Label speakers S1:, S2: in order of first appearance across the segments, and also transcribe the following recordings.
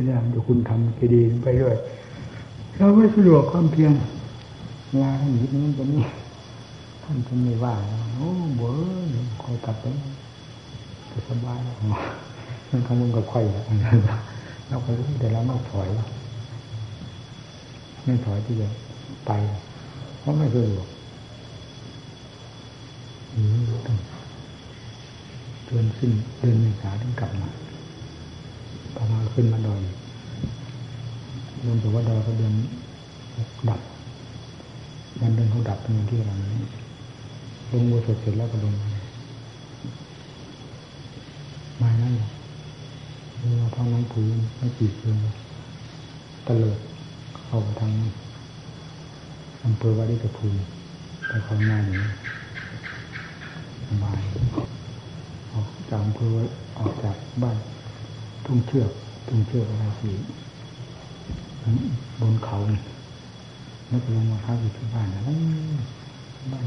S1: แสดงเดี๋ยวคุณทำคดีไปด้วยเราไม่สะดวกความเพียงลาให้หนีนั้นตรงนี้ท่านจะไม่ว่าโอ้เบ้อคอยกลับไปสบายมันขมุนกับไข่แล้วเราก็รู้แต่เราไม่ถอยไม่ถอยที่จะไป เพราะไม่สะดวกเดือนสิ้นเดือนเมษาถึงกลับมา พอมาขึ้นมาดอยเดือนถือว่าดอยเขาเดือนดับวันเดือนเขาดับเป็นวันที่อะไรนี้ลงวัวสดเสร็จแล้วก็ลงมามานั่นแหละเรือท้องน้ำผืนไม่ปีกเลยตะเลิดเข้าทางอำเภอวัดดิกระพูไปเขาหน้านี้สบายออกจากอำเภอออกจากบ้าน ทุ่งเชือกทุ่งเชือกอะไรสิบนเขาแล้วก็ลงมาพักอยู่ที่บ้านนะบ้าน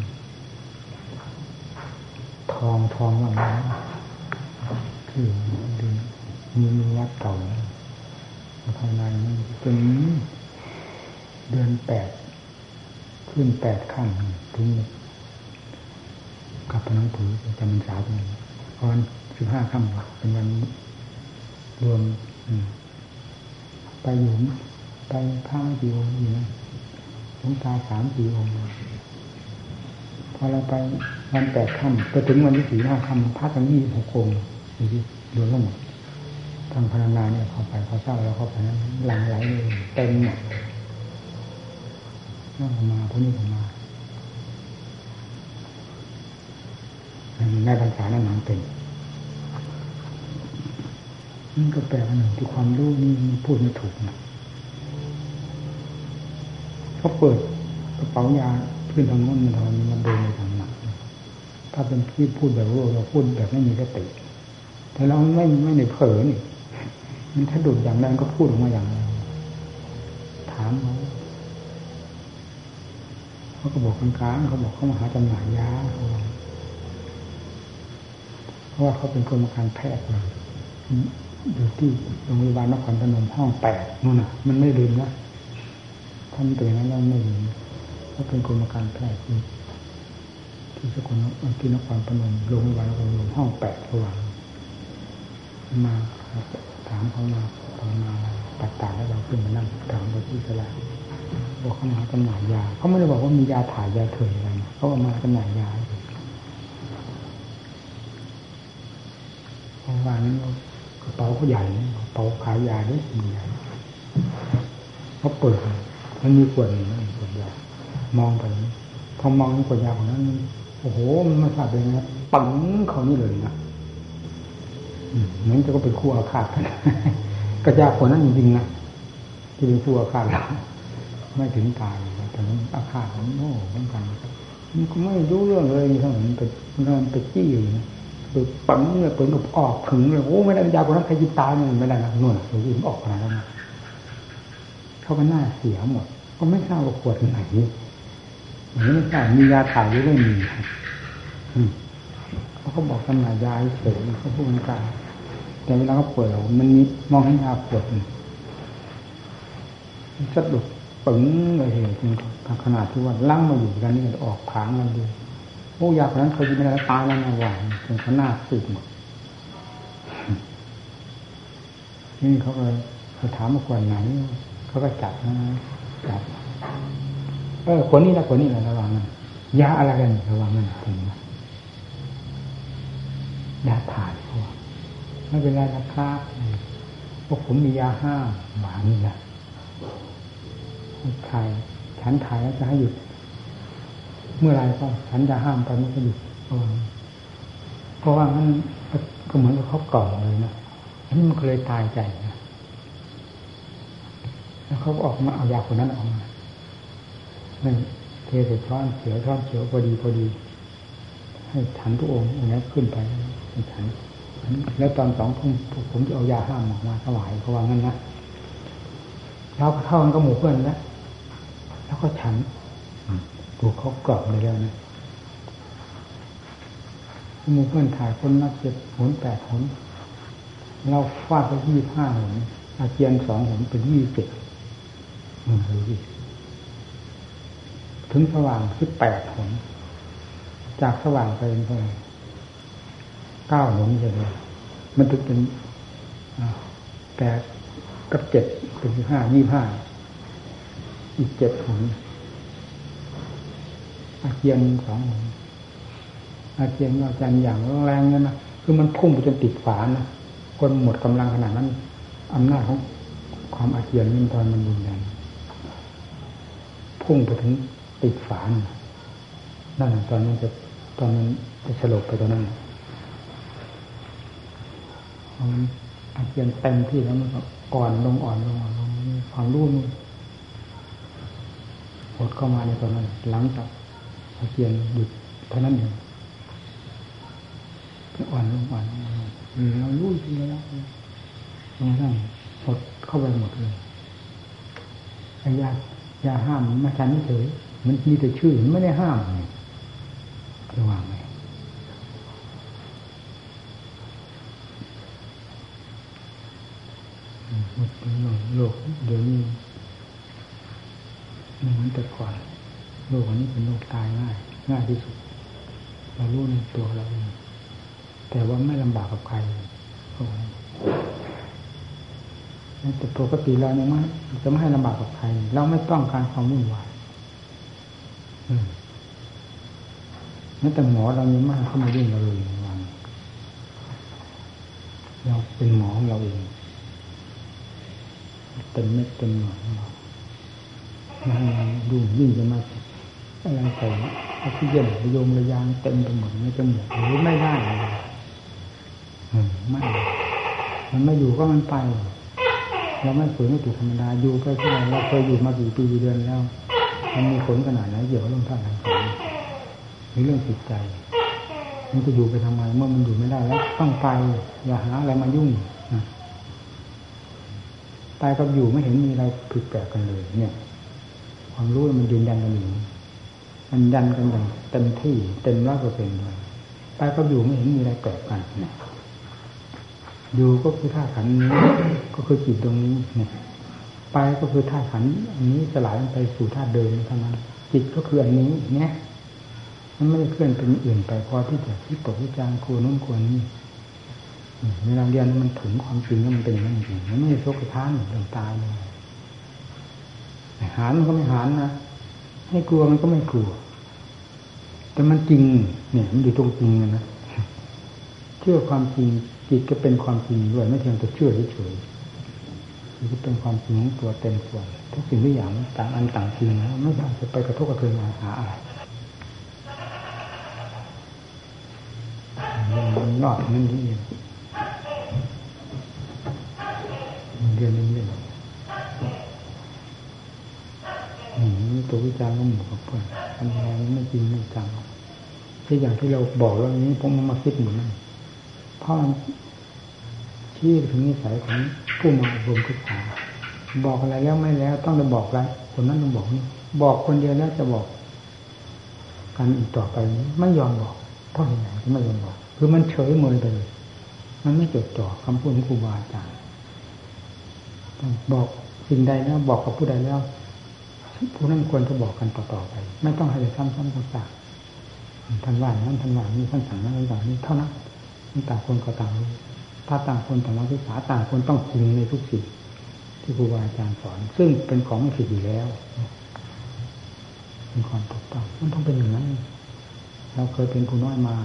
S1: ทองทองว่าไงคือเดือนมีวัดเก่าภายในนั้จนเดือนแปดขึ้นแปดขั้นถึงกับพนังถือจำมันสาเป็นเพราะสิบห้าค่ำเป็นวัน รวมไปอยู่ไปข้างกี่องค์อยู่นะหลวงตาสามสี่องค์พอเราไปวันแปดค่ำไปถึงวันที่สี่ห้าค่ำพระทั้งยี่หกองค์ดูสิรวมทั้งหมดทางพนักงานเนี่ยเข้าไปเขาเศร้าแล้วเข้าไปนั้นหลังไหลเลยเต็มหมดนั่งมาพวกนี้มาในภาษาหนังเป็น นั่นก็แปลว่าหนึ่งที่ความรู้นี่พูดไม่ถูกนะเขาเปิดกระเป๋ายาขึ้นทางโน้นมันทำมันเดินในทางหนักถ้าเป็นที่พูดแบบโลเราพูดแบบไม่มีสติแต่เราไม่ไม่ในเผลอนี่มันถ้าดุดอย่างนั้นก็พูดออกมาอย่างนั้นถามเขาเขาก็บอกกลางๆเขาบอกเขามาหาจำหน่ายยาเขาเพราะว่าเขาเป็นคนมาการแพทย์มา อยู่ที่โรงพยาบาลนครพนมห้องแปดนู่นน่ะ มันไม่ลืมนะท่านเป็นนั้นแล้วไม่ลืมเขาเป็นคนมการแพทย์ที่ที่สกลที่นครพนมโรงพยาบาลนครพนมห้องแปดระหว่างมาถามเขามาตอนมาตัดตาแล้วเราขึ้นมานั่งถามเขาที่สลาบอกเขามาจำหน่ายยาเขาไม่ได้บอกว่ามียาถ่ายยาเถื่อนอะไรเขาเอามาจำหน่ายยาเพราะว่านั้น เป๋าเขาใหญ่เป๋าขายยาด้วยมีใหญ่เขาเปิด มันมีขวดหนึ่งขวดยามองไปพอมองขวดยาของนั้น โอ้โห มันมาสาดเลยนะปังเขานี่เลยนะเหมือนจะก็เป็นคู่อาฆาตกันกระยาคนนั้นจริงๆนะที่เป็นคู่อาฆาตเราไม่ถึงตายแต่นั้นอาฆาตมันโง่เหมือนกันมันก็ไม่รู้เรื่องเลยเท่านั้นไปมันไปจี้อยู่นะ ไปปังเนี่ยเปิดกับออกถึงเลยโอ้ไม่ได้ยาคนนั้นใครยิบตายเนี่ยไม่ได้นะนู่นหรือยิบออกมาแล้วนะเขาก็หน้าเสียหมด ก็ไม่ทราบว่าขวดไหนอย่างนี้ไม่ทราบมียาถ่ายหรือไม่มีเขาเขาบอกจำหน่ายยาเฉยเขาพูดกันกลางแต่เวลาเขาเป่วยมันมีมองให้ยาปวดสะดุดปึ๋งเลยเหตุขนาดที่ว่าลั่งมาอยู่กันนี่ออกผางกันดู อ้ยาคนนั้นเคยกินอะไรตายแล้วนะหวานจนเขาหน้าสึกหมดนี่เขาก็เขาถามว่าควรไหนเขาก็จับนะจับเออคนนี้ละคนนี้ละระวังนั้นยาอะไรกันระวังนั้นถึงยาถ่ายเขาไม่เป็นไรนะครับพวกผมมียาห้าหวานนี่นะถ่ายฉันถ่ายแล้วจะให้หยุด เมื่อไรก็ฉันจะห้ามไปมันก็หยุดเพราะว่ามันก็เหมือนกับเขากล่อเลยนะนนี้มันเคยตายใจนะแล้วเขาออกมาเอายาคนนั้นออกมาหนั่นเทใส่ช้อนเสียวช้อนเขียวพอดีพอดี ให้ฉันทุกองค์อันนี้ขึ้นไปฉันแล้วตอนสองทุ่มผมจะเอายาห้ามออกมาถวายเขาว่างั้นนะเราก็เท่ากันก็หมู่เพื่อนแล้วแล้วก็ฉัน ถูกเขากรอบเลยแล้วนะมูเพื่อนถ่ายคนนับเจ็ดหนแปดหนเราฟาดไปยี่ห้าหนอาเจียนสองผมเป็นยี่สิบดูดิถึงสว่างสิบแปดหนจากสว่างไปเป็นเก้าหนเลยมันถึงเป็นแปดกับเจ็ดเป็นห้ายี่ห้าอีกเจ็ดหน อาเจียนสองหนอาเจียนอาจารย์อย่างแรงนั่นนะคือมันพุ่งไปจนติดฝานะคนหมดกำลังขนาดนั้นอำนาจของความอาเจียนนี่ตอนมันรุนแรงพุ่งไปถึงติดฝานนั่นตอนนั้นจะตอนนั้นจะสลบไปตอนนั้นมันอาเจียนเต็มที่แล้วมันก็อ่อนลงอ่อนลงอ่อนลงความรู้มันหดเข้ามาในตอนนั้นหลังจาก อาเจียนหยุดเท่านั้นเองอ่อนลงอ่อนลงเรารู้จริงแล้วตรงนั้นหดเข้าไปหมดเลยยายาห้ามมาชันเฉยมันมีแต่ชื่อมันไม่ได้ห้ามจะวางไงโลกเดี๋ยวนี้ม่เหมือนแต่ก่อน โลกอันนี้เป็นโลกตายง่ายง่ายที่สุด เรารู้ในตัวเราเองแต่ว่าไม่ลำบากกับใครแต่ปกติเราเนี่ยมันจะไม่ให้ลำบากกับใคร เราไม่ต้องการความวุ่นวายนั่นแต่หมอเราเนี่มากเข้ามายุ่งเราเลยวันเราเป็นหมอของเราเองเต็มเม็ดเต็มหน่วยของเราไม่ให้ดูยิ่งจะมา อะไรใส่ออกซิเจนระยงระยางเต็มไปหมดไม่จมูกหรือไม่ได้เลยไม่มันไม่อยู่ก็มันไป เราไม่ฝืนไม่ถูกธรรมดาอยู่ก็แค่เราเคยอยู่มากี่ปีเดือนแล้ว มันมีผลขนาดไหนเกี่ยวกับเรื่องท่าทางของหรือเรื่องจิตใจ มันจะอยู่ไปทำไมเมื่อมันอยู่ไม่ได้แล้ว ต้องไป อย่าหาอะไรมายุ่งตายกับอยู่ไม่เห็นมีอะไรผิดแปลกกันเลย เนี่ย ความรู้มันยืนยันกันอยู่ มันยันกันอย่างเต็มที่เต็มร้อยเปอร์เซ็นต์เลยตายกับอยู่ไม่เห็นมีอะไรแปลกกันเนี่ยอยู่ก็คือธาตุขันนี้ก็คือจิตตรงนี้เนี่ยไปก็คือธาตุขันอันนี้สลายไปสู่ธาตุเดิมเท่านั้นจิตก็คืออันนี้เนี่ยมันไม่ได้เคลื่อนเป็นอื่นไปพอที่จะที่ตกวิจารณ์ครูนู้นครูนี้เวลาเรียนมันถึงความจริงแล้วมันเป็นอย่างนั้นจริงมันไม่โชกท้านเรื่อตายเลยหานมันก็ไม่หานนะ ให้กลัวมันก็ไม่กลัว แต่มันจริง เนี่ย มันอยู่ตรงจริงนะเชื่อความจริงจิตก็เป็นความจริงด้วยไม่เพียงแต่เชื่อเฉยๆจิตก็เป็นความจริงตัวเต็มส่วนทุกสิ่งทุกอย่างต่างอันต่างจริงนะไม่อาจจะไปกระทบกระเทือนหาอะไรนอกนั่นนี่เองเรียนเรียนนี่ ตัววิจารณ์ก็หมู่กับเพื่อนทำอะไรไม่จริงไม่จังที่อย่างที่เราบอกแล้วนี้ผมมาคิดเหมือนนั่นเพราะชี้ถึงนิสัยของผู้มาอบรมศึกษาบอกอะไรแล้วไม่แล้ว ต้องไปบอกแล้วคนนั้นต้องบอกนี่บอกคนเดียวแล้วจะบอกกันอีกต่อไปไม่ยอมบอกเพราะเหตุไหนที่ไม่ยอมบอก คือมันเฉยเมยไปเลย มันไม่จดจ่อคำพูดของครูบาอาจารย์บอกสิ่งใดแล้วบอกกับผู้ใดแล้ว ผู้นั้นควรจะบอกกันต่อๆไป ไม่ต้องให้ซ้ำๆซากๆท่านว่านั้นท่านว่านี้ท่านสั่งนั้นท่านสั่งนี้เท่านั้นต่างคนก็ต่างรู้ถ้าต่างคนต่างมาศึกษาต่างคนต้องจริงในทุกสิ่งที่ครูบาอาจารย์สอน ซึ่งเป็นของไม่ผิดอยู่แล้วเป็นความถูกต้องมันต้องเป็นอย่างนั้นเราเคยเป็นผู้น้อยมา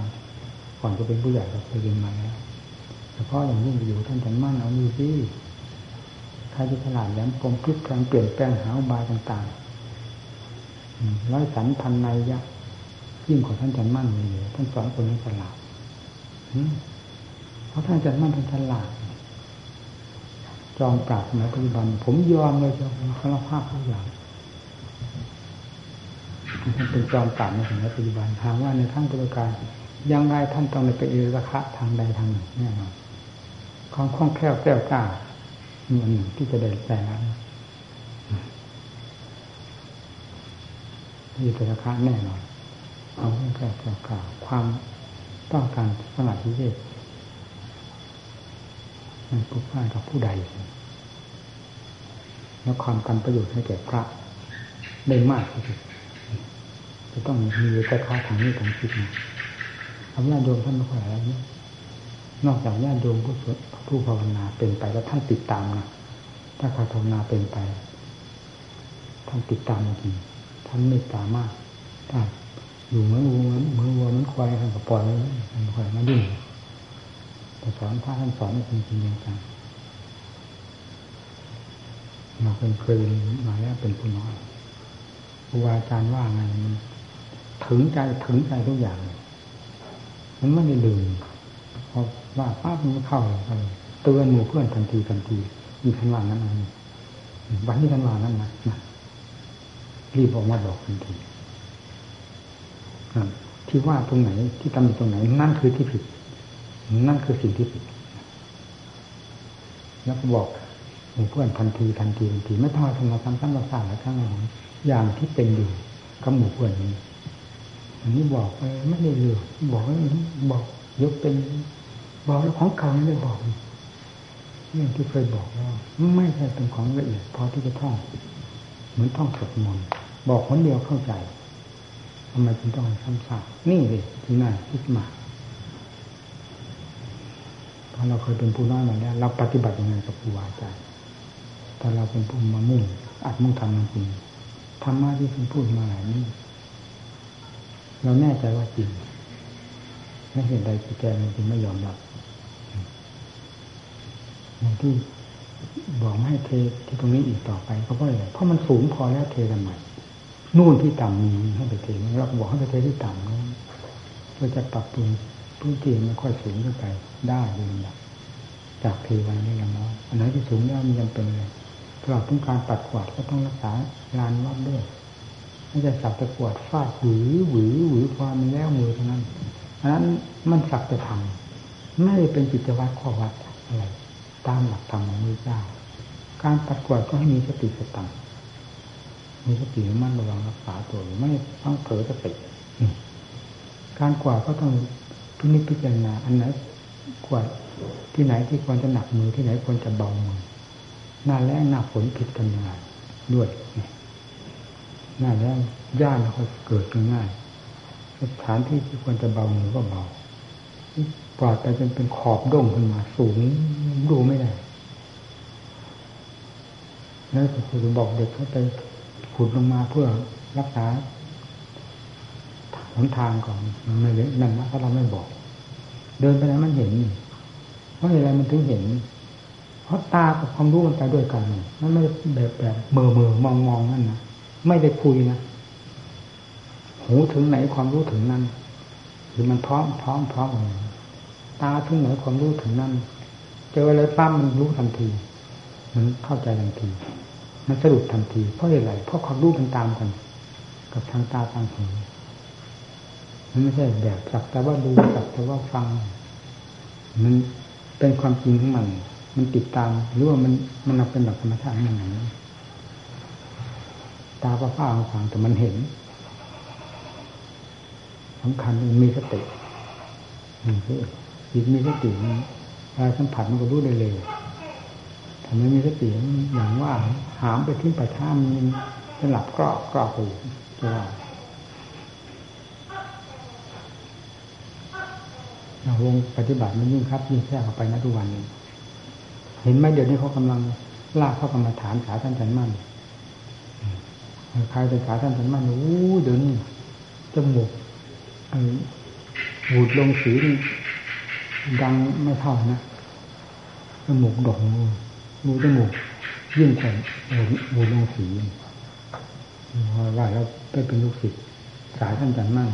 S1: ก่อนจะเป็นผู้ใหญ่เราเคยเรียนมาแล้วแต่พาะอย่างยิ่งอยู่ท่านจันมั่นเอาอยู่ที่ใครจะฉลาดแหลมคมพลิกแปลงเปลี่ยนแปลงหาอุบายต่างๆ ร้อยสันพันในยะยิ่งกว่าท่านจันมั่นเลยท่านสอนคนให้ฉลาดเพราะท่านจันมั่นท่านฉลาดจอมปราบสมัยปัจจุบัน ผมยอมเลยจ้ะสารภาพทุกอย่างท่านเป็นจอมปราบในสมัยปัจจุบันถามว่าในทั้งตัวการยังไงท่านต้องในเป็นเอระคะทางใดทางหนึ่งแน่นอนความคล่องแคล่วแก้วกล้ามีอันที่จะได้แต่นั้น ที่เป็นราคาแน่นอนความคล่องแคล่วแก้วกล้าความต้องการสมาธิเวทมันผูกพันกับผู้ใด และความกันประโยชน์ให้แก่พระได้มากที่สุดจะต้องมีแค่ข้าทางนี้ทางคิดนะทำญาติโยมท่านไม่ค่อยอะไรนี้นอกจากญาติโยมผู้ผู้ภาวนาเป็นไปแล้วท่านติดตามนะถ้าใครภาวนาเป็นไปท่านติดตามจริง ท่านเมตตามากท่าอยู่เหมือนวัวเหมือนวัวเหมือนควายท่านก็ปล่อยท่านปล่อยมาดิ้นแต่สอนพระท่านสอนจริงจริงจังเราเป็นเคยมาแล้วเป็นผู้น้อยครูอาจารย์ว่าไงมันถึงใจถึงใจทุกอย่างเลยมันไม่ได้ลืมพอว่าป้ามันเข้าไปเตือนหมู่เพื่อนทันทีทันทีมีทันว่านั้นนะวันนี้ทันว่านั้นนะ รีบออกมาบอกทันทีที่ว่าตรงไหนที่ทำตรงไหน นั่นคือที่ผิด นั่นคือสิ่งที่ผิด แล้วก็บอกหมู่เพื่อนทันทีทันทีทันทีไม่ต้องมาทำมาทำตั้งมาสร้างแล้วทั้งหมดอย่างที่เป็นอยู่กับหมู่เพื่อนนี้อันนี้บอกไปไม่ได้เลยบอกบอกยกเป็นบอกแล้วของเก่าไม่ได้บอกเรื่องที่เคยบอกว่าไม่ใช่เป็นของละเอียดพอที่จะท่อง เหมือนท่องสวดมนต์ บอกคนเดียวเข้าใจทำไมจึงต้องซ้ำซากนี่เลยที่น่าคิดมาเพราะเราเคยเป็นผู้น้อยมาแล้วเราปฏิบัติยังไงกับครูอาจารย์แต่เราเป็นผู้มามุ่งอัดมุ่งทำจริงธรรมะที่คุณพูดมาหลายนี้เราแน่ใจว่าจริงไม่เห็นใดที่แกมันจึงไม่ยอมรับอย่างที่บอกไม่ให้เทที่ตรงนี้อีกต่อไปก็เพราะอะไรเพราะมันสูงพอแล้วเททำไม นู่นที่ต่ำมีให้ไปเทเราบอกให้ไปเทที่ต่ำนู้นเพื่อจะปรับปรุงพื้นที่มันค่อยสูงขึ้นไปได้เลยนะจากเทวันนี้ละน้อยอันไหนที่สูงแล้วมันยังเป็นเลยตลอดทุกการปัดกวาดก็ต้องรักษาลานวัดด้วยไม่ใช่สับตะกวดฟาดหวือหวือหวือความแล้วมือเท่านั้นอันนั้นมันสักจะทำไม่เป็นจิตวัตรข้อวัดอะไรตามหลักธรรมของพระเจ้าการปัดกวาดก็ให้มีสติสตัง มีสติมั่นระวังรักษาตัวไม่ต้องเผลอสติการกวาดก็ต้องพินิจพิจารณาอันไหนกวาดที่ไหนที่ควรจะหนักมือที่ไหนควรจะเบามือหน้าแรงหน้าฝนผิดกันยังไงด้วยหน้าแรงย่าเขาเกิดง่ายสถานที่ที่ควรจะเบามือก็เบาปลอดไปจนเป็นขอบด่งขึ้นมา สูงดูไม่ได้แล้วคุณบอกเด็กเขาไป ขุดลงมาเพื่อรักษาหนทางก่อนไม่เลยนั่นนะถ้าเราไม่บอก เดินไปแล้วมันเห็น เพราะอะไรมันถึงเห็น เพราะตากับความรู้มันไปด้วยกันมันไม่แบบแบบเมื่อเมื่อมองมองนั่นนะไม่ได้คุยนะหูถึงไหนความรู้ถึงนั้นหรือมันพร้อมพร้อมพร้อมตาถึงไหนความรู้ถึงนั้น เจออะไรปั้มมันรู้ทันที มันเข้าใจทันที มันสรุปทันที เพราะอะไรเพราะความรู้มันตามกัน กับทางตาทางหูมันไม่ใช่แบบสักแต่ว่าดูสักแต่ว่าฟัง มันเป็นความจริงของมัน มันติดตามหรือว่ามันมันเป็นแบบธรรมชาติอย่างไรตาผ้าผ้าฟังแต่มันเห็นสำคัญมันมีสติคือจิตมีสติมันอะไรสัมผัสมันก็รู้ได้เลย ถ้าไม่มีสติอย่างว่า หามไปทิ้งไปท่ามันจะหลับกรอกกรอกไปจะว่าวงปฏิบัติมันยิ่งครับยิ่งแทรกเข้าไปนะทุกวันนี้ เห็นไหมเดี๋ยวนี้เขากำลังลากเข้ากรรมาฐานขาท่านจันมั่นใครเป็นขาท่านจันมั่นโอ้เดี๋ยวนี้จมูกหูดลงสีดังไม่เท่านะจมูกดก รูจมูกยิ่งกว่าหูลงสีว่าแล้วไปเป็นลูกศิษย์สายท่านจันมั่น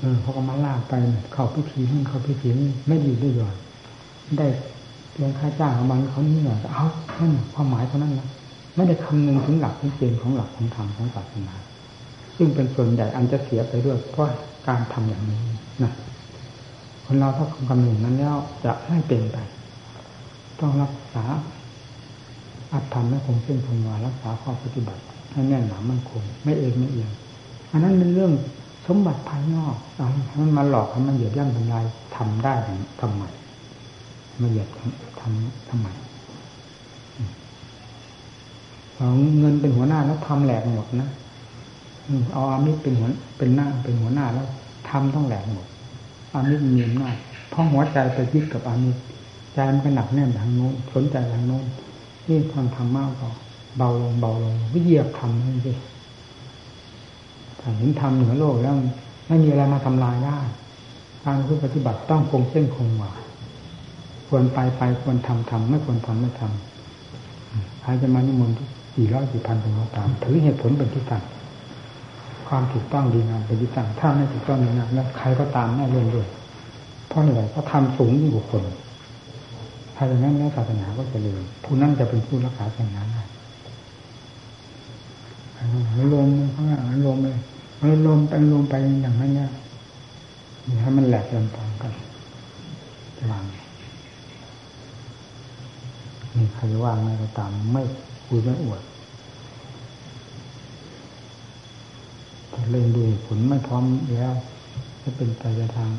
S1: เออเขาก็มาลากไปเข้าพิธีนั่นเข้าพิธีนี่ไม่ดีด้วยย่อนได้เรียนค่าจ้างของมันเขานี่หน่อยเอานั่นความหมายเท่านั้นนะไม่ได้คำนึงถึงหลักที่เกณฑ์ของหลักของธรรมของศาสนาซึ่งเป็นส่วนใหญ่อันจะเสียไปด้วยเพราะการทำอย่างนี้นะคนเราถ้าคำนึงนั้นแล้วจะไม่เป็นไป ต้องรักษา อัตธรรมให้คงเส้นคงวารักษาข้อปฏิบัติให้แน่นหนามั่นคงไม่เองไม่เอียงอันนั้นเป็นเรื่องสมบัติภายนอกเอามันมาหลอกให้มันเหยียบย่ำทำลายทำได้ทำไมมาเหยียบทำทำไมเอาเงินเป็นหัวหน้าแล้วทำแหลกหมดนะเอาอามิตรเป็นหัวเป็นหน้าเป็นหัวหน้าแล้วทำต้องแหลกหมดอามิตรมีอำนาจเพราะหัวใจไปยึดกับอามิตรใจมันก็หนักแน่นทางโน้นสนใจทางโน้น นี่ทางธรรมะก็เบาลงเบาลงวิเยียบทำนั่นสิถ้าเห็นทำเหนือโลกแล้วไม่มีอะไรมาทำลายได้การปฏิบัติต้องคงเส้นคงวาควรไปไปควรทำทำไม่ควรทำไม่ทำใครจะมานิมนต์กี่ร้อยกี่พันเป็นก็ตามถือเหตุผลเป็นที่ตั้งความถูกต้องดีงามเป็นที่ตั้งถ้าไม่ถูกต้องดีงามแล้วใครก็ตามแน่เรื่องด้วยเพราะอะไรเพราะทำสูงยิ่งกว่าคน ถ้าอย่างนั้นแล้วศาสนาก็จะเลืมผู้นั้นจะเป็นผู้รักษาศาสนาได้ลมข้างหลังลมเลยลมไปลมไปอย่างนั้นเนี่ยให้มันแหลกลำตองกันวางนี่ใครว่างไงก็ตามไม่คุยไม่อวดแต่เล่นดูผลไม่พร้อมแล้วจะเป็นไปในทาง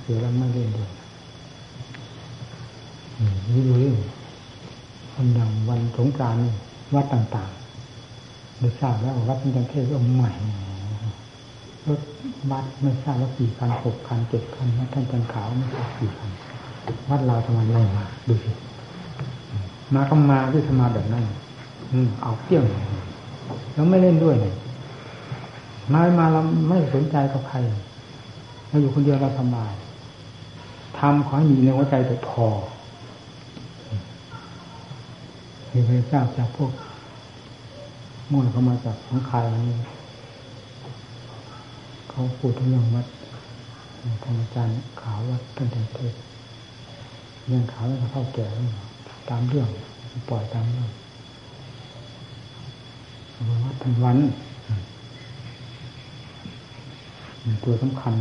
S1: เสียแล้วไม่เล่นด้วย นี่ดูดิคนอย่างวันสงกรานต์วัดต่างๆได้ทราบแล้ววัดเป็นจังเทศก็ใหม่รถบัสไม่ทราบว่ากี่คันหกคันเจ็ดคันวัดท่านจันขาวไม่ทราบกี่คันวัดเราทำไมไม่มาดูสิมาก็มาที่ธรรมาแบบนั้นอืมเอาเที่ยงแล้วไม่เล่นด้วยเลยมามาเราไม่สนใจกับใครเราอยู่คนเดียวเราสบายทำขอให้มีในหัวใจแต่พอ มีใครทราบจากพวกมุ่นเข้ามาจากของใครนี้เขาพูดเรื่องวัดทานอาจารย์ขาววัดท่านเทศเรื่องขาวเรื่องเข้าแก่ตามเรื่องปล่อยตามเรื่องวัดทันวันตัวสำคัญ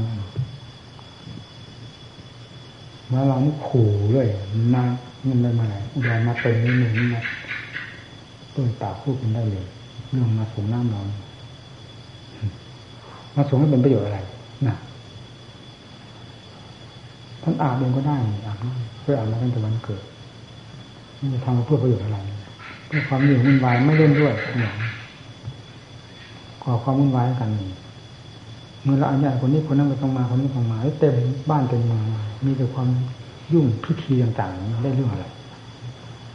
S1: แล้วเรานี่ขู่เลยมามันได้มาไหนอุดรมาเป็นนี่หนึ่งมาต้นปากพูดกันได้เลยเรื่องมาส่งน้ำร้อนมาส่งให้เป็นประโยชน์อะไรนะท่านอาบเองก็ได้อาบเพื่ออาบมาตั้งแต่วันเกิดนี่จะทำเพื่อประโยชน์อะไรเพื่อความเหนื่อยวุ่นวายไม่เล่นด้วยอย่างก่อความวุ่นวายกันนี่เมื่อเราอนุญาตคนนี้คนนั้นก็ต้องมาคนนี้ต้องมาเต็มบ้านเต็มเมืองมีแต่ความยุ่งพิธีต่างๆได้เรื่องอะไร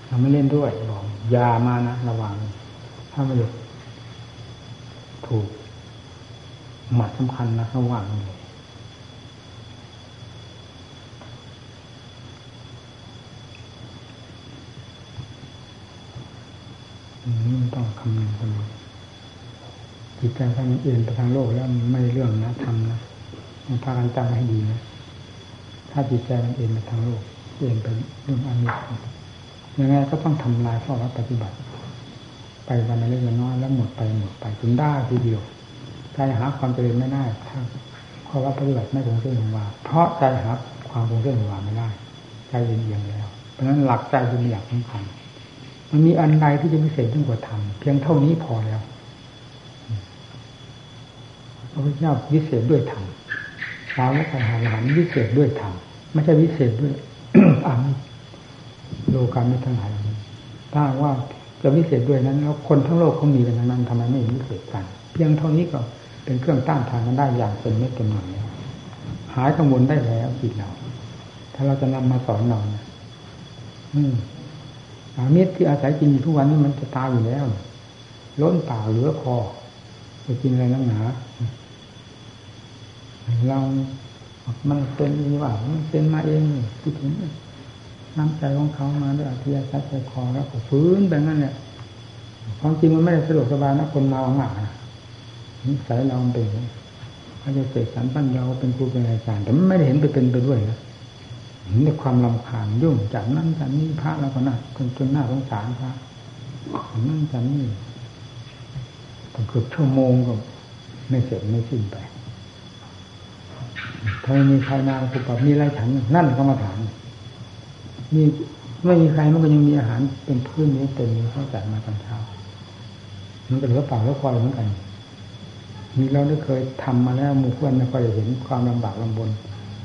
S1: เราไม่เล่นด้วยบอก ยามานะระวังถ้าไม่ถูก หมัดสำคัญนะระวังเลยนี่ต้องคำนึงกันจิตใจถ้ามันเอ็นไปทางโลกแล้วไม่เรื่องนะทำนะมันพากันจำให้ดีนะ ถ้าจิตใจมันเอ็นไปทางโลก เอ็นไปเรื่องอมิตร ยังไงก็ต้องทำลายข้อวัดปฏิบัติ ไปวันละเล็กน้อยแล้วหมดไปหมดไปจนได้ทีเดียวใจหาความเจริญไม่ได้ถ้าข้อวัดปฏิบัติไม่คงเส้นคงวาเพราะใจหาความคงเส้นคงวาไม่ได้ใจเย็นๆแล้ว เพราะฉะนั้นหลักใจเป็นหลักสำคัญมันมีอันใดที่จะพิเศษยิ่งกว่าธรรมเพียงเท่านี้พอแล้วพระพุทธเจ้าวิเศษด้วยธรรมสาวกหาหลานวิเศษด้วยธรรมไม่ใช่วิเศษด้วยอัน โลกาไม่ทั้งหลายถ้าว่าจะวิเศษด้วยนั้น แล้วคนทั้งโลกเขามีกันนั้นทำไมไม่วิเศษกัน เพียงเท่านี้ก็เป็นเครื่องต้านทานกันได้อย่างเป็นเม็ดเป็นหน่วยหายกังวลได้แล้วจิตเรา ถ้าเราจะนำมาสอนเราเนี่ยอืมอาเม็ดที่อาศัยกินทุกวันนี้มันจะตายอยู่แล้ว ล้นป่าเหลือพอจะกินอะไรนักหนาเรา มันเป็นนี่ว่ามันเป็นมาเองพูดถึง น้ำใจของเขามาด้วยอธิยาชัดใจคอแล้วก็ฟื้นแบบนั้นเนี่ยความจริงมันไม่ได้สะดวกสบายนะคนเมาหนักนิสัยเราเป็นเขาจะเสกสรรปั้นเราเป็นครูเป็นอาจารย์แต่ไม่ได้เห็นไปเป็นไปด้วยนะเห็นแต่ความลำคาญยุ่งจากนั้นจากนี้พระแล้วก็น่าจนจนหน้าสงสารพระนั่นจากนี้เกือบชั่วโมงก็ไม่เสร็จไม่สิ้นไปถ้ามีใครมาสุปรับมีไรฉันนั่นก็มาถาม มีไม่มีใครมันก็ยังมีอาหารเป็นพื้นนี้เต็มนี้เขาจัดมาตอนเช้ามันก็เหลือเปล่าแล้วคอยเหมือนกันมีเราได้เคยทำมาแล้วมู่เพื่อนไม่ค่อยเห็นความลำบากลำบน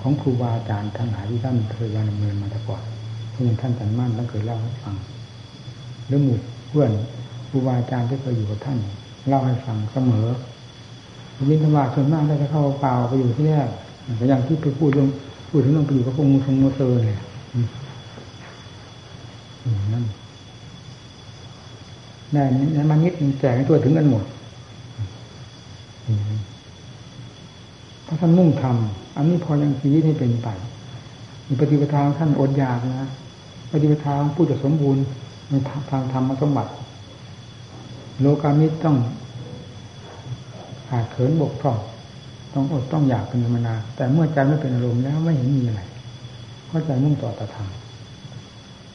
S1: ของครูบาอาจารย์ทั้งหลายที่ท่านเคยดำเนินมาแต่ก่อนเช่นท่านสันมั่นท่านเคยเล่าให้ฟังหรือหมู่เพื่อนครูบาอาจารย์ที่เคยอยู่กับท่านเล่าให้ฟังเสมอวินธรรมะส่วนมากได้จะเข้าเปล่าไปอยู่ที่แรกแต่อย่างที่ไปพูดเรื่องพูดถึงเรื่องไปอยู่กับพวกมูทงมูเซอร์เนี่ย นั่นได้นั้นมานิดแจกให้ตัวถึงกันหมดเพราะท่านมุ่งทำอันนี้พอยังชีวิตให้เป็นไปมีปฏิปทาท่านอดอยากนะปฏิปทาผู้จะสมบูรณ์ในทางธรรมสมบัติ โลกามิตต้องขาดเขินบกพร่องต้องอดต้องอยากเป็นธรรมนาแต่เมื่อใจไม่เป็นอารมณ์แล้วไม่เห็นมีอะไรเพราะใจมุ่งต่อตธรรม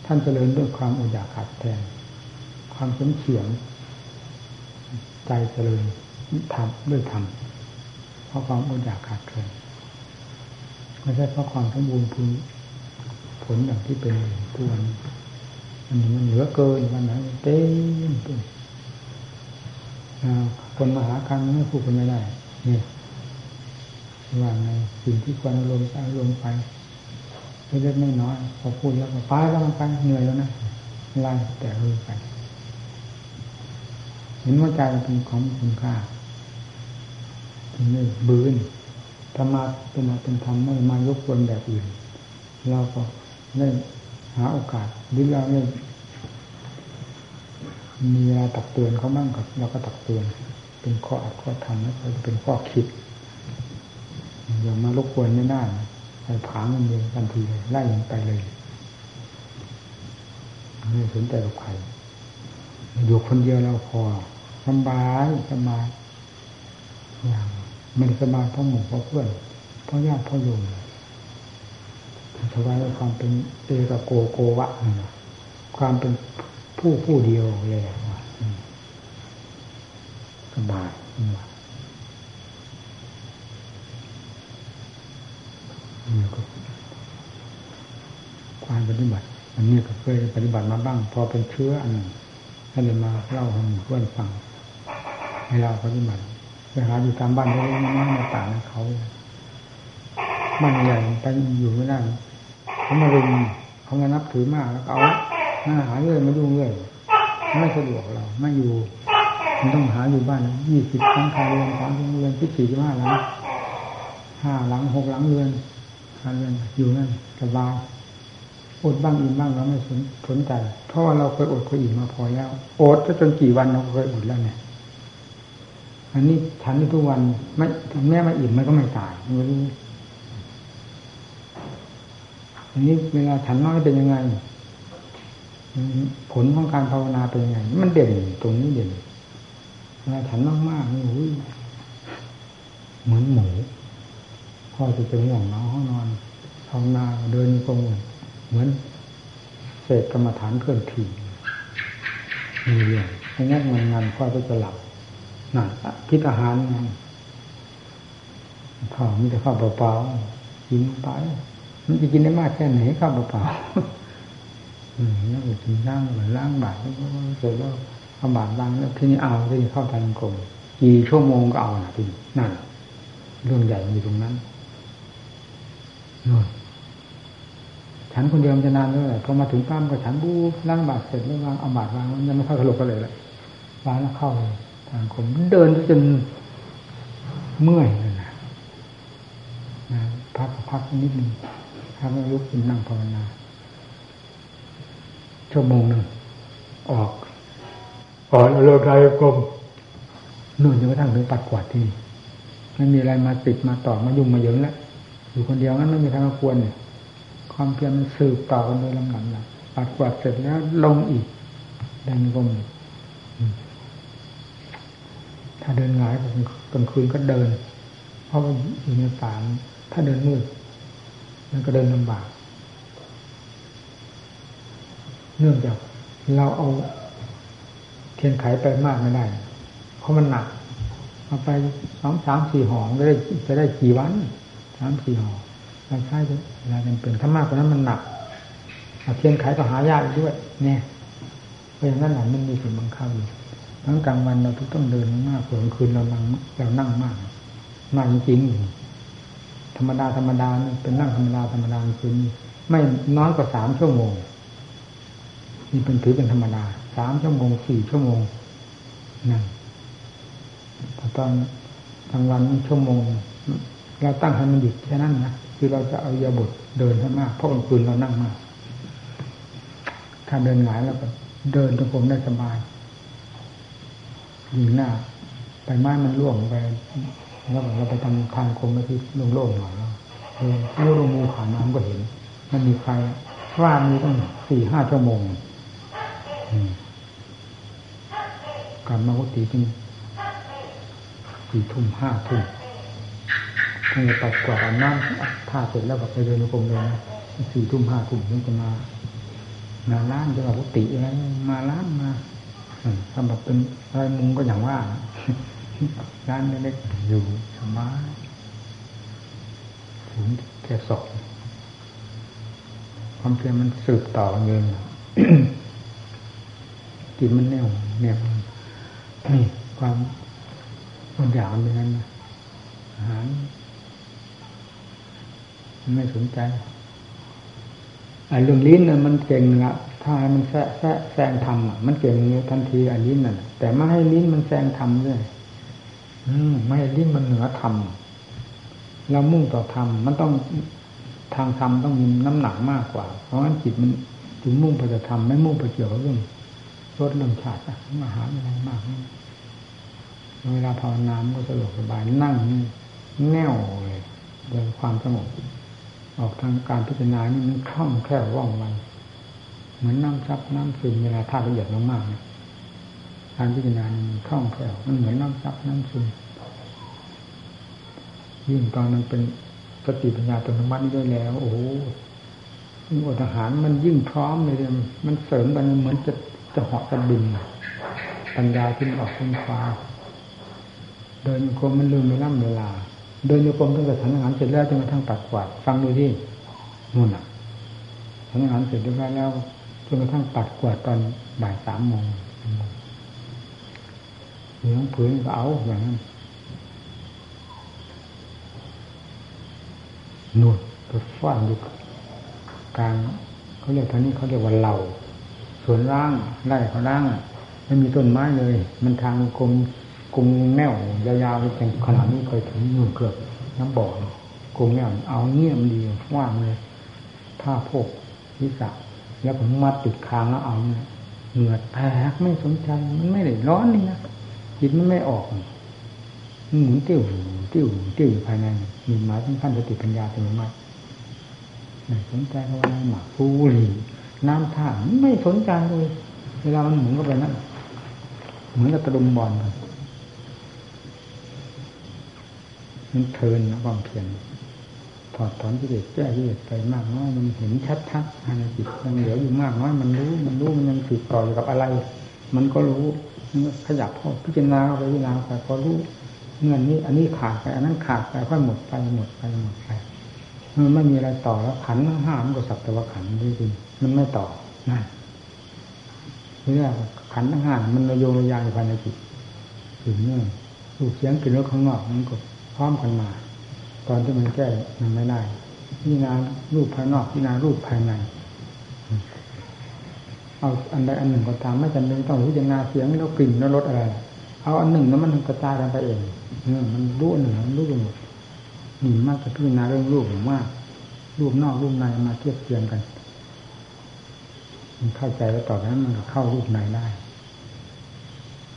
S1: ท่านเจริญด้วยความอดอยากขาดแทนความสมเฉียง ใจเจริญทำด้วยธรรมเพราะความอดอยากขาดแคลนไม่ใช่เพราะความสมบูรณ์พูนผลอย่างที่เป็นทุกวันมันมันเหลือเกินวันนั้นเต็มเต็มคนมาหากันไม่พูดกันไม่ได้เนี่ยว่าในสิ่งที่ควรอารมณ์อารมณ์ไป เล็กๆน้อยๆพอพูดแล้วก็ไปแล้วมันไปเหนื่อยแล้วนะไล่แต่เรื่อไป เห็นว่าใจเป็นของคุณค่าถึงไม่บืนธรรมะเป็นอะไรเป็นธรรมไม่มายกวนแบบอื่น เราก็ได้หาโอกาสหรือเราได้มีเวลาตักเตือนเขาบ้างกับเราก็ตักเตือนเป็นข้ออัดข้อทำแล้วก็เป็นข้อคิดอย่ามารบกวนไม่ได้ ไปผางมันเองทันทีเลยไล่มันไปเลยไม่สนใจกับใครอยู่คนเดียวเราพอสบายสบายอย่างไม่ได้สบายเพราะหมู่เพราะเพื่อนเพราะญาติเพราะโยมสบายความเป็นเอกโกโกวะความเป็นผู้ผู้เดียวเลยสบาย นี่ก็ความปฏิบัติ อันนี้ก็เคยปฏิบัติมาบ้าง พอเป็นเชื้ออันหนึ่งท่านเลยมาเล่าให้เพื่อนฟังให้เราปฏิบัติไปหาอยู่ตามบ้านเล็กๆน้อยๆต่างเขาบ้านใหญ่ไปอยู่ไม่ได้เขามารุมเขามานับถือมากแล้วเอาหน้าหาเรื่อยมาดูเรื่อยไม่สะดวกเราไม่อยู่มันต้องหาอยู่บ้านยี่สิบครั้งคาเรือนสามเรือนที่สี่ที่ห้าหลังห้าหลังหกหลังเรือน คาเรือนอยู่นั่นสบายอดบ้างอิ่มบ้างเราไม่สนสนใจ เพราะว่าเราเคยอดเคยอิ่มมาพอแล้วอดจนกี่วันเราเคยอดแล้วเนี่ย อันนี้ฉันทุกวันไม่ถึงแม้มาอิ่มมันก็ไม่ตายมันอันนี้เวลาฉันน้อยเป็นยังไง ผลของการภาวนาเป็นยังไง มันเด่นตรงนี้เด่นเวลาฉันมากๆนี่อุ้ยเหมือนหมู พ่อจะจะห่วงน้องห้องนอนภาวนาเดินกงเหมือนเศษกรรมฐานเคลื่อนที่มีเรื่องงานงานพ่อก็จะหลับนั่นคิดอาหารไงข้าวมีแต่ข้าวเปล่าๆกินไปมันจะกินได้มากแค่ไหนข้าวเปล่าๆอืมแล้วกินล้างหรือล้างบาตรแล้วเสร็จแล้วเอาบาตรล้างแล้วทีนี้เอาทีนี้เข้าทางกรมกี่ชั่วโมงก็เอานะทีนั่นเรื่องใหญ่อยู่ตรงนั้น ฉันคนเดียวมันจะนานเลยพอมาถึงปั้มก็ฉันบูล้างบาตรเสร็จแล้ววางเอาบาตรวางยังไม่เข้ากระโหลกกันเลยละวางแล้วเข้าเลยทางผมเดินจนเมื่อยเลยนะนะพักพักนิดหนึ่งพักแล้วลุกขึ้นนั่งภาวนาชั่วโมงหนึ่งออกออกเลิกไรกลมนู่นจนกระทั่งถึงปัดกวาดที่ไม่มีอะไรมาติดมาต่อมายุ่งมาเยิงแล้ว อยู่คนเดียวงั้นไม่มีทางควรเนี่ยความเพียรมันสืบต่อกันโดยลำดับนะปัดกวาดเสร็จแล้วลงอีกดังกลมถ้าเดินหงายกลางคืนก็เดิน เพราะว่าอยู่ในป่าถ้าเดินมืดมันก็เดินลำบาก เนื่องจากเราเอาเทียนไขไปมากไม่ได้ เพราะมันหนักเอาไปสองสามสี่ห่อจะได้จะได้กี่วันามสี่ห่อเราใช้เวลาจำเป็นถ้ามากกว่านั้นมันหนักเทียนไขก็หายากด้วย เนี่ยเพราะอย่างนั้นหนังมันมีส่วนบังคับอยู่ทั้งกลางวันเราต้องเดินมากกลางคืนเรานั่งเรานั่งมากมากจริงธรรมดาธรรมดาเป็นนั่งธรรมดาธรรมดาคืนไม่น้อยกว่าสามชั่วโมงนี่เป็นถือเป็นธรรมดาสามชั่วโมงสี่ชั่วโมงนั่นแต่ตอนกลางวันชั่วโมง เราตั้งให้มันหยุดแค่นั้นนะคือเราจะเอายาบทเดินให้มากเพราะกลางคืนเรานั่งมากถ้าเดินหงายแล้วก็เดินจงกรมได้สบายยิงหน้าไปไม้มันร่วงไปแล้วเราไปทำทางคมไปที่โล่งๆหน่อยแล้วเออลูกลงมูผ่านน้ำก็เห็น มันมีใครว่ามีต้องสี่ห้าชั่วโมงกลับมากุฏิเป็นสี่ทุ่มห้าทุ่ม ถ้าจะตัดกวาดน้ำท่าเสร็จแล้วก็ไปเดินกรมเลยนะสี่ทุ่มห้าทุ่มถึงจะมา มาล้างจะมากุฏิอะไรมาล้างมาทำแบบเป็นอะไรมุงก็อย่างว่าร้านเล็กๆอยู่สบายถึงแค่สองความเพียรมันสืบต่อเงินกินมันแน่วเนี่ยนี่ความมันอยากเป็นนั้นอาหาร ไม่สนใจไอ้เรื่องลิ้นน่ะมันเก่งละถ้ามันแซะแซะแซงทำอะมันเก่งเงี้ยทันทีอันลิ้นน่ะ แต่ไม่ให้ลิ้นมันแซงทำด้วยอืมไม่ให้ลิ้นมันเหนือทำเรามุ่งต่อธรรมมันต้องทางธรรมต้องมีน้ำหนักมากกว่า เพราะฉะนั้นจิตมันถึงมุ่งไปจะทำไม่มุ่งไปเกี่ยวกับเรื่องรสเรื่องชาติอาหาอะไรมากเวลาภาวนาก็สะดวกสบายนั่งแน่วเลยโดยความสงบ ออกทางการพิจารณานี่มันคล่องแคล่วว่องไวเหมือนน้ำซับน้ำซึมเวลาธาตุละเอียดมากๆเนี่ยการพิจารณามันคล่องแคล่วมันเหมือนน้ำซับน้ำซึมยิ่งตอนมันเป็นสติปัญญาตันมัติด้วยแล้ว โอ้โหอดอาหารมันยิ่งพร้อมเลยมันเสริมกันเหมือนจะจะเหาะจะบินปัญญาที่มันออกขึ้นฟ้าเดินโยกมมันลืมเวลาเวลา เดินโยกมตั้งแต่ทำอาหารเสร็จแล้วจนกระทั่งปัดกวาดฟังดูที่นู่นอะทำอาหารเสร็จเรียบร้อยแล้วจนกระทั่งปัดกวาดตอนบ่ายสามโมงเหลืองผืนก็เอาอย่างนั้นนู่นก็ฟ้านอยู่กลางเขาเรียกท่านี้เขาเรียกว่าเหล่าสวนร่างไร่เขาร่างไม่มีต้นไม้เลย มันทางกลม กลมแนวยาวๆเป็นขนาดนี้เคยถึงนู่นเกือบน้ำบ่อกลมแนวเอาเงียมดีว่างเลยผ้าโพกวิสะแล้วผมมัดติดคางแล้วเอาเนี่ยเหงื่อแตกไม่สนใจมันไม่ได้ร้อนนี่นะจิตมันไม่ออกมันหมุนเตี้ยวติ้วติ้วอยู่ภายในมีหมายถึงขั้นสติปัญญาเป็นมากไม่สนใจเพราะว่าหมากฟูรีน้ำท่าไม่สนใจเลยเวลามันหมุนก็ไปนั่นเหมือนกับตะลุมบอลกัน มันเทินนะความเพียรถอดถอนกิเลสแก้กิเลสไปมากน้อยมันเห็นชัดชัดภายในจิตมันเหลืออยู่มากน้อยมันรู้ มันรู้มันยังติดต่ออยู่กับอะไร มันก็รู้ขยับพอพิจารณาไปพิจารณาไปก็รู้เงินนี้ อันนี้ขาดไปอันนั้นขาดไปค่อยหมดไปหมดไปหมดไปมันไม่มีอะไรต่อแล้วขันห้ามันก็สักแต่ว่าขันจริงมันไม่ต่อนะเรื่องขันทั้งห้ามันระโยงระยางภายในจิตถึงเนี่ยลูกเสียงกลิ่นรสข้างนอกมันก็ พร้อมกันมา ตอนที่มันแก้มันไม่ได้พิจารณารูปภายนอกพิจารณารูปภายในเอาอันใดอันหนึ่งก็ตามไม่จำเป็นต้องพิจารณาเสียงแล้วกลิ่นแล้วรสอะไร เอาอันหนึ่งแล้วมันกระจายกันไปเองมันรู้อันหนึ่งมันรู้หมดนี่มากจะพิจารณาเรื่องรูปผมว่ารูปนอกรูปในมาเทียบเทียงกันมันเข้าใจแล้วต่อนั้นมันเข้ารูปในได้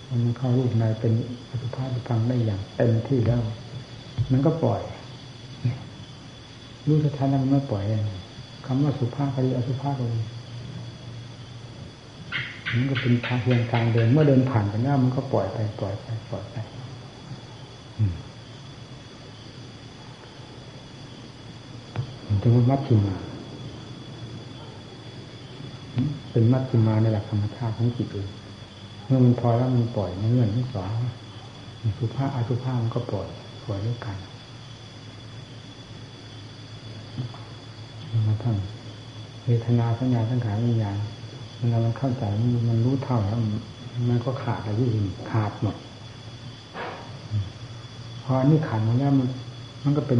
S1: มันเข้ารูปในเป็นอสุภะฟังได้อย่างเต็มที่แล้ว มันก็ปล่อยรู้สุดท้ายแล้วมันไม่ปล่อยคำว่าสุภาพก็ดีอสุภาพก็ดีมันก็เป็นทางเพียงทางเดิน เมื่อเดินผ่านไปแล้วมันก็ปล่อยไปปล่อยไปปล่อยไปมันจะเป็นมัดชิมา เป็นมัดชิมาในหลักธรรมชาติของจิตเองเมื่อมันพอแล้วมันปล่อยในเงื่อนทั้งสองสุภาพอสุภาพมันก็ปล่อย ปล่อยด้วยกันมาทั้งเวทนาสัญญาสังขารวิญญาณมันเราเข้าใจมันรู้เท่าแล้วมันก็ขาดอะไรที่อื่นขาดหมดพออันนี้ขาดหมดแล้วมันมันก็เป็น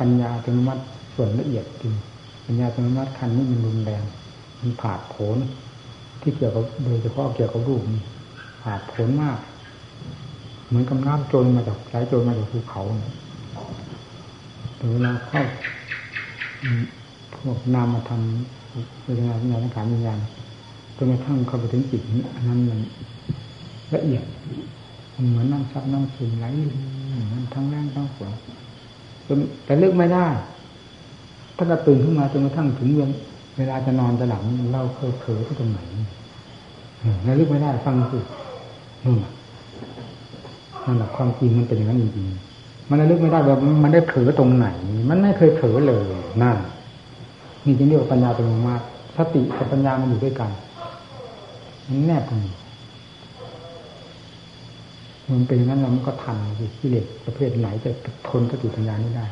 S1: ปัญญาเป็นมัดส่วนละเอียดจริงปัญญาเป็นมัดคันนี้มันรุนแรงมันผาดโผนที่เกี่ยวกับโดยเฉพาะเกี่ยวกับรูปผาดโผลมาก เหมือนกับน้ำโจรมาจากไหลโจรมาจากภูเขาแต่เวลาเข้าพวกนามมาทำเวลาในการวิญญาณจนกระทั่งเข้าไปถึงจิตนี้อันนั้นมันละเอียดเหมือนน้ำซับน้ำซึมไหลมันทั้งแรงทั้งฝนจนแต่เลือกไม่ได้ถ้าเราตื่นขึ้นมาจนกระทั่งถึงเวลาจะนอนจะหลับเราเคยเผลอที่ตรงไหนระลึกไม่ได้ฟังสินู่น นั่นแหละความจริงมันเป็นอย่างนั้นจริงๆมันระลึกไม่ได้ว่ามันได้เผลอตรงไหน มันไม่เคยเผลอเลยนั่นนี่จึงเรียกว่าปัญญาเป็นมากสติกับปัญญามันอยู่ด้วยกันมันแนบกันมันเป็นอย่างนั้นเรามันก็ทันสิกิเลสประเภทไหนจะทนสติปัญญานี้ได้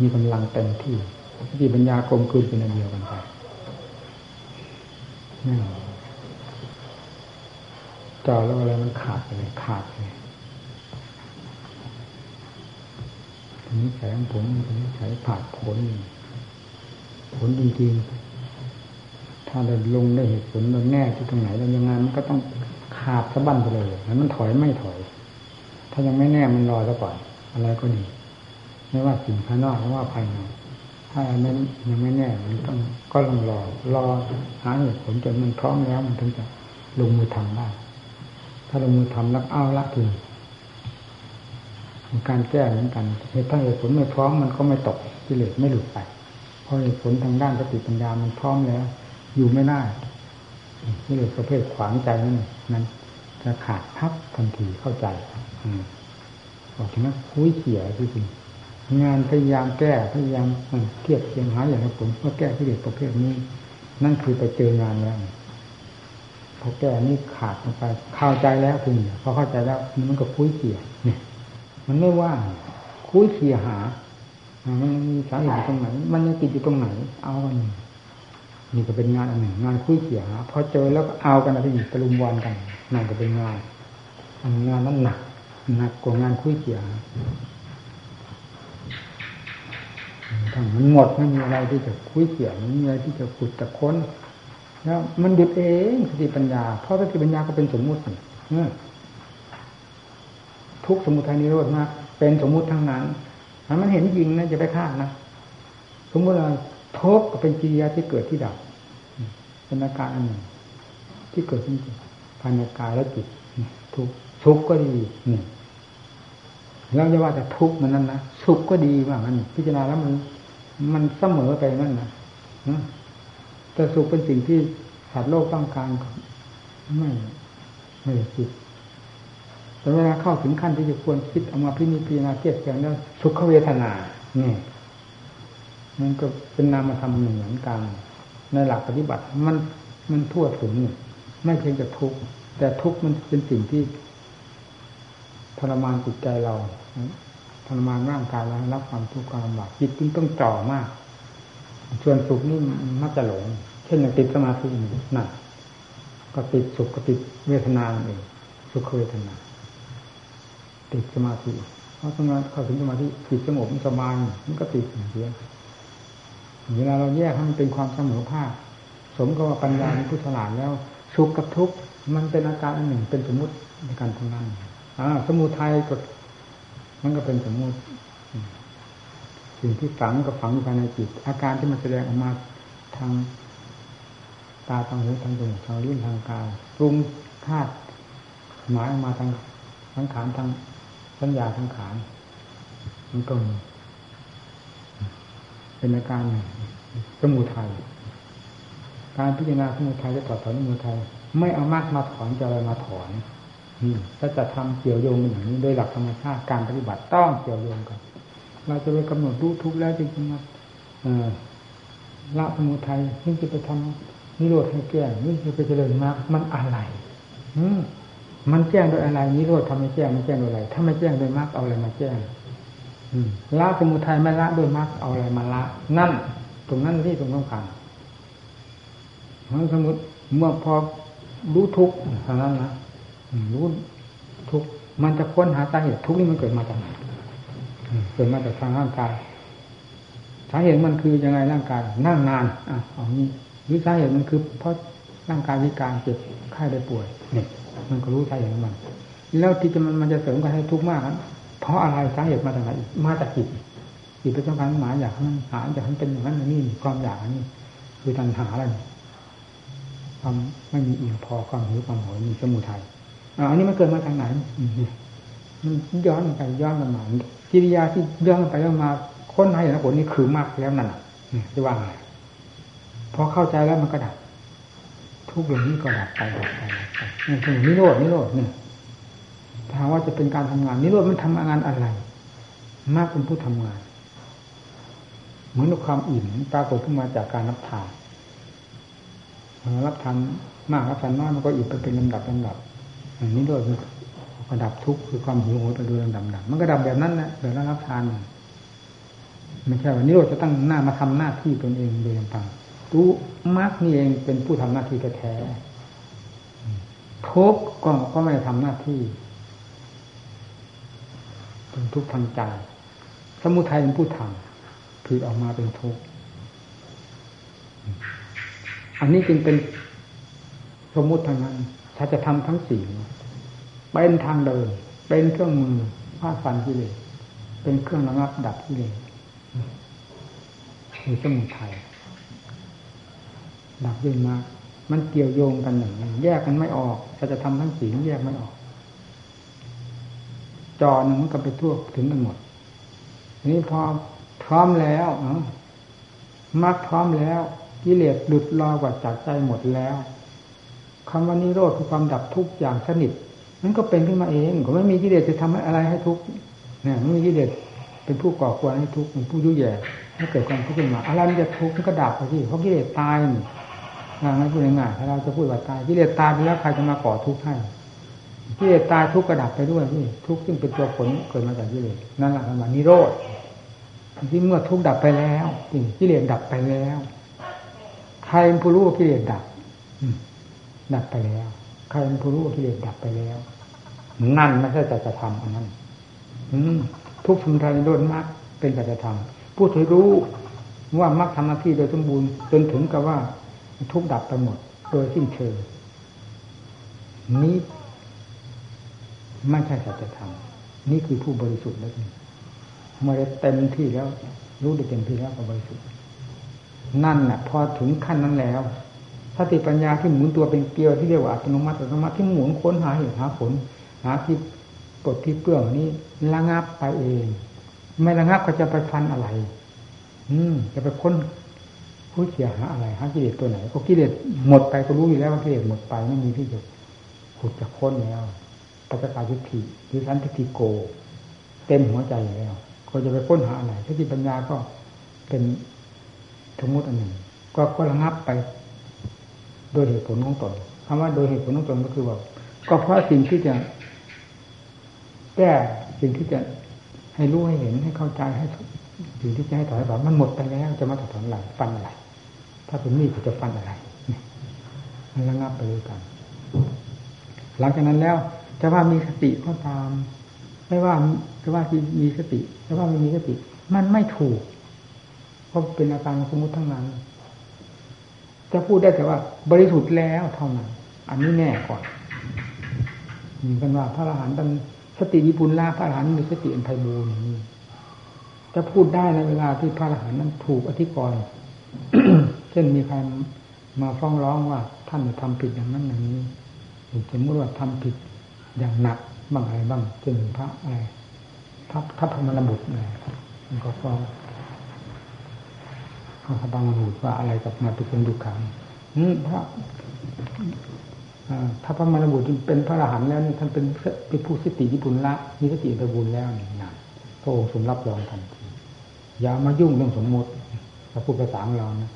S1: มีกำลังเต็มที่สติปัญญากลมกลืนเป็นอันเดียวกันไปนี่จอแล้วอะไรมันขาดเลยขาดเลย นี้ใส่ของผมนี้ใส่ผ่าผล ผลจริงๆ ถ้าเราลงได้เหตุผลเราแน่ที่ตรงไหนเรายังไงมันก็ต้องขาดสะบั้นไปเลยแล้วมันถอยไม่ถอย ถ้ายังไม่แน่มันรอซะก่อนอะไรก็ดีไม่ว่าสิ่งภายนอกหรือว่าภายในถ้าอันนั้นยังไม่แน่มันต้องก็ลองรอรอหาเหตุผลจนมันพร้อมแล้วมันถึงจะลงมือทำได้ถ้าลงมือทำแล้วเอาละถึง การแก้เหมือนกันเหตุถ้าเหตุผลไม่พร้อมมันก็ไม่ตกกิเลสไม่หลุดไป เพราะเหตุผลทางด้านสติปัญญามันพร้อมแล้ว อยู่ไม่ได้กิเลสประเภทขวางใจนั่นนั้นจะขาดพับทันทีเข้าใจ อืมออกจากนั้นคุยเขี่ยที่จริงงานพยายามแก้พยายามเทียบเทียงหาอย่างผลเพื่อแก้กิเลสประเภทนี้ นั่นคือไปเจองานแล้วพอแก้นี่ขาดลงไปเข้าใจแล้วถึงพอเข้าใจแล้วมันก็คุยเขี่ยเนี่ย มันไม่ว่างคุยเขี่ยหามันมีสาเหตุตรงไหน มันยังติดอยู่ตรงไหน เอากันนี่ก็เป็นงานอันหนึ่ง งานคุยเขี่ยหาพอเจอแล้วก็เอากันอะไรอีกตะลุมบอลกันนั่นก็เป็นงานอันงานนั้นหนักหนักกว่างานคุยเขี่ยหาทั้งมันหมดไม่มีอะไรที่จะคุยเขี่ยไม่มีอะไรที่จะขุดจะค้นแล้วมันหยุดเองสติปัญญาเพราะสติปัญญาก็เป็นสมมุติเนี่ย ทุกสมุทัยนิโรธมาก เป็นสมมุติทั้งนั้นมันเห็นจริงนะจะไปฆ่านะสมมติว่าทุกก็เป็นกิริยาที่เกิดที่ดับเป็นอาการอันหนึ่งที่เกิดขึ้นภายในกายและจิตทุกทุกก็ดีเนี่ยเราจะว่าแต่ทุกมันนั่นนะสุขก็ดีว่างั้นพิจารณาแล้วมัน มันเสมอไปนั่นนะแต่สุขเป็นสิ่งที่สัตว์โลกต้องการไม่ไม่คิด แต่เวลาเข้าถึงขั้นที่จะควรคิดเอามาพิจิตรณาเทียบกันแล้วสุขเวทนาเนี่ยมันก็เป็นนามธรรมหนึ่งเหมือนกัน ในหลักปฏิบัติมันมันทั่วถึงไม่เพียงแต่ทุกข์แต่ทุกข์มันเป็นสิ่งที่ทรมานจิตใจเราทรมานร่างกายเรารับความทุกข์ความลำบากจิตจึงต้องจ่อมากส่วนสุขนี่มักจะหลง เช่นอย่างติดสมาธินั่นก็ติดสุขก็ติดเวทนาเองสุขเวทนา ติดสมาธิเพราะสมาธิเข้าถึงสมาธิจิตสงบสบายมันก็ติดอย่างเดียเวลาเราแยกให้มันเป็นความเสมอภาคสมกับว่าปัญญาในพุทธลาดแล้วสุขกับทุกข์มันเป็นอาการอันหนึ่งเป็นสมมุติในการทำงานอ่าสมุทัยก็มันก็เป็นสมมุติสิ่งที่ฝังก็ฝังอยู่ภายในจิต อาการที่มันแสดงออกมาทางตาทางหูทางจมูกทางลิ้นทางกายปรุงธาตุหมายออกมาทางทั้งขานทาง สัญญาทางขานมันก็เป็นอาการสมุทัยการพิจารณาสมุทัยจะต่อถอนสมุทัยไม่เอามากมาถอนจะอะไรมาถอนถ้าจะทำเกี่ยวโยงอย่างนี้โดยหลักธรรมชาติการปฏิบัติต้องเกี่ยวโยงกัน เราจะไปกำหนดรู้ทุกแล้วจริงๆว่าละสมุทัยนี่จะไปทำนิโรธให้แก้นี่จะไปเจริญมากมันอะไร อืม มันแจ้งโดยอะไรนิโรธทำให้แจ้งมันแจ้งโดยอะไร ถ้าไม่แจ้งโดยมากเอาอะไรมาแจ้งละสมุทัยไม่ละโดยมากเอาอะไรมาละ นั่น ตรงนั้นที่ตรงสำคัญเพราะสมมติเมื่อพอรู้ทุกเท่านั้นนะรู้ทุกข์มันจะค้นหาสาเหตุทุกข์นี่มันเกิดมาจากไหนเกิดมาจากทางร่างกายสาเหตุมันคือยังไงร่างกายนั่งนานอะเอานี้หรือสาเหตุมันคือเพราะร่างกายวิการเจ็บไข้ได้ป่วยเนี่ย มันก็รู้ใช่อย่างนั้นแล้วที่จะมันมันจะเสริมกันให้ทุกข์มากนั้นเพราะอะไรสาเหตุมาจากไหนมาจากจิตจิตเป็นต้องการหมายอยากให้มันหาอยากให้มันเป็นอย่างนั้นนี่ความอยากนี่คือตัณหาอะไรความไม่มีอิ่มพอความหิวความโหยมีสมุทัยอันนี้มันเกิดมาทางไหนมันย้อนไปย้อนกันมากิริยาที่ย้อนไปย้อนมาค้นให้นะผลนี่คือมากแล้วนั่นจะว่าไงพอเข้าใจแล้วมันก็ดับ ทุกอย่างนี้ก็ดับไปดับไปดับไปนี่คือนิโรดนิโรดนี่ถามว่าจะเป็นการทำงาน นิโรธมันทำงานอะไร มากเป็นผู้ทำงาน เหมือนความอิ่มปรากฏขึ้นมาจากการรับทานรับทานมากรับทานน้อยมันก็อิ่มไปเป็นลำดับลำดับอย่างนี้ด้วยมันดับทุกข์คือความหิวโหยไปดูลำดับมันก็ดับแบบนั้นแหละแบบนั้นรับทานไม่ใช่ว่านิโรธจะตั้งหน้ามาทำหน้าที่ตนเองโดยลำพัง รู้มากนี่เองเป็นผู้ทำหน้าที่แท้ทุกก็ก็ไม่ได้ทำหน้าที่เป็นทุกทางใจสมุทัยเป็นผู้ทำคือออกมาเป็นทุกข์อันนี้จึงเป็นสมมุติทางนั้นถ้าจะทำทั้งสี่เป็นทางเดิน เป็นเครื่องมือฟาดฟันกิเลสเป็นเครื่องระงับดับกิเลสคือสมุทัย ดับด้วยมามันเกี่ยวโยงกันอย่างนี้แยกกันไม่ออกถ้าจะทำทั้งสี่แยกไม่ออก จอหนึ่งมันก็ไปทั่วถึงกันหมดนี่พอพร้อมแล้วมรรคพร้อมแล้วกิเลสหลุดลอยกว่าจากใจหมดแล้วคำว่านิโรธคือความดับทุกอย่างสนิทมันก็เป็นขึ้นมาเองก็ไม่มีกิเลสจะทำอะไรให้ทุกเนี่ยไม่มีกิเลสเป็นผู้ก่อควรให้ทุกข์เป็นผู้ยุ่ยแย่ให้เกิดความทุกข์ขึ้นมาอะไรมันจะทุกข์มันก็ดับไปที่เพราะกิเลสตายนี่ ง่ายพูดง่ายๆถ้าเราจะพูดว่าตายกิเลสตายไปแล้วใครจะมาก่อทุกข์ให้กิเลสตายทุกข์กระดับไปด้วยนี่ทุกข์ซึ่งเป็นตัวผลเกิดมาจากกิเลสนั่นแหละคำว่านิโรธที่เมื่อทุกข์ดับไปแล้วกิเลสดับไปแล้วใครเป็นผู้รู้ว่ากิเลสดับดับไปแล้วใครเป็นผู้รู้ว่ากิเลสดับไปแล้ว นั่นไม่ใช่จะจะทำอันนั้นทุกสมุทัยโดนมรรคเป็นสัจธรรมผู้ที่รู้ว่ามรรคทำหน้าที่โดยสมบูรณ์จนถึงกับว่า ทุกดับไปหมด โดยสิ้นเชิงนี้ไม่ใช่สัจธรรมนี่คือผู้บริสุทธิ์แล้วเมื่อได้เต็มที่แล้ว รู้ได้เต็มที่แล้วก็บริสุทธิ์นั่นแหละพอถึงขั้นนั้นแล้วสติปัญญาที่หมุนตัวเป็นเกลียวที่เรียกว่าอัตโนมัติอัตโนมัติที่หมุนค้นหาเหตุหาผลหาที่ปลดที่เปลืองนี้ระงับไปเอง ไม่ระงับก็จะไปฟันอะไร อืมจะไปค้น ผู้เสียหาอะไรหากิเลสตัวไหนก็กิเลสหมดไปก็รู้อยู่แล้วว่ากิเลสหมดไปไม่มีที่จะขุดจะค้นแล้วปัจจตาทิฏฐิหรือสันติโก เต็มหัวใจแล้วก็จะไปค้นหาอะไรสติปัญญาก็เป็นสมมติอันหนึ่ง ก็ก็ระงับไป โดยเหตุผลของตนคำว่าโดยเหตุผลของตนก็คือว่า ก็เพราะสิ่งที่จะแก้สิ่งที่จะให้รู้ให้เห็นให้เข้าใจให้สิ่งที่จะให้ถอยแบบมันหมดไปแล้วจะมาถอดถอนอะไรฟันอะไร ถ้าเป็นมีดจะฟันอะไรมันระงับไปด้วยกัน หลังจากนั้นแล้วจะว่ามีสติก็ตาม ไม่ว่าจะว่ามีสติจะว่าไม่มีสติ มันไม่ถูก เพราะเป็นอาการสมมติทั้งนั้น จะพูดได้แต่ว่า บริสุทธิ์แล้วเท่านั้น อันนี้แน่ก่อนมีกันว่าพระอรหันต์เป็นสติวิปุลลาพระอรหันต์มีสติอันไพบูรณ์จะพูดได้ในเวลาที่พระอรหันต์นั้นถูกอธิกรณ์ เช่นมีใครมาฟ้องร้องว่าท่านทำผิดอย่างนั้นอย่างนี้สมมติว่าทำผิดอย่างหนักบ้างอะไรบ้างเช่นพระอะไรพระทัพพมรบุตรอะไรมันก็ฟ้องเขาพระบางบุตรว่าอะไรกับมาตุกงดุขังพระถ้าพระมรบุตรเป็นพระอรหันต์แล้วนี่ท่านเป็นเป็นผู้สติที่บุญละมีสติไปบุญแล้วนี่นะพระองค์ทรงรับรองทันทีอย่ามายุ่งเรื่องสมมติพระพุทธภาษาของเรานะ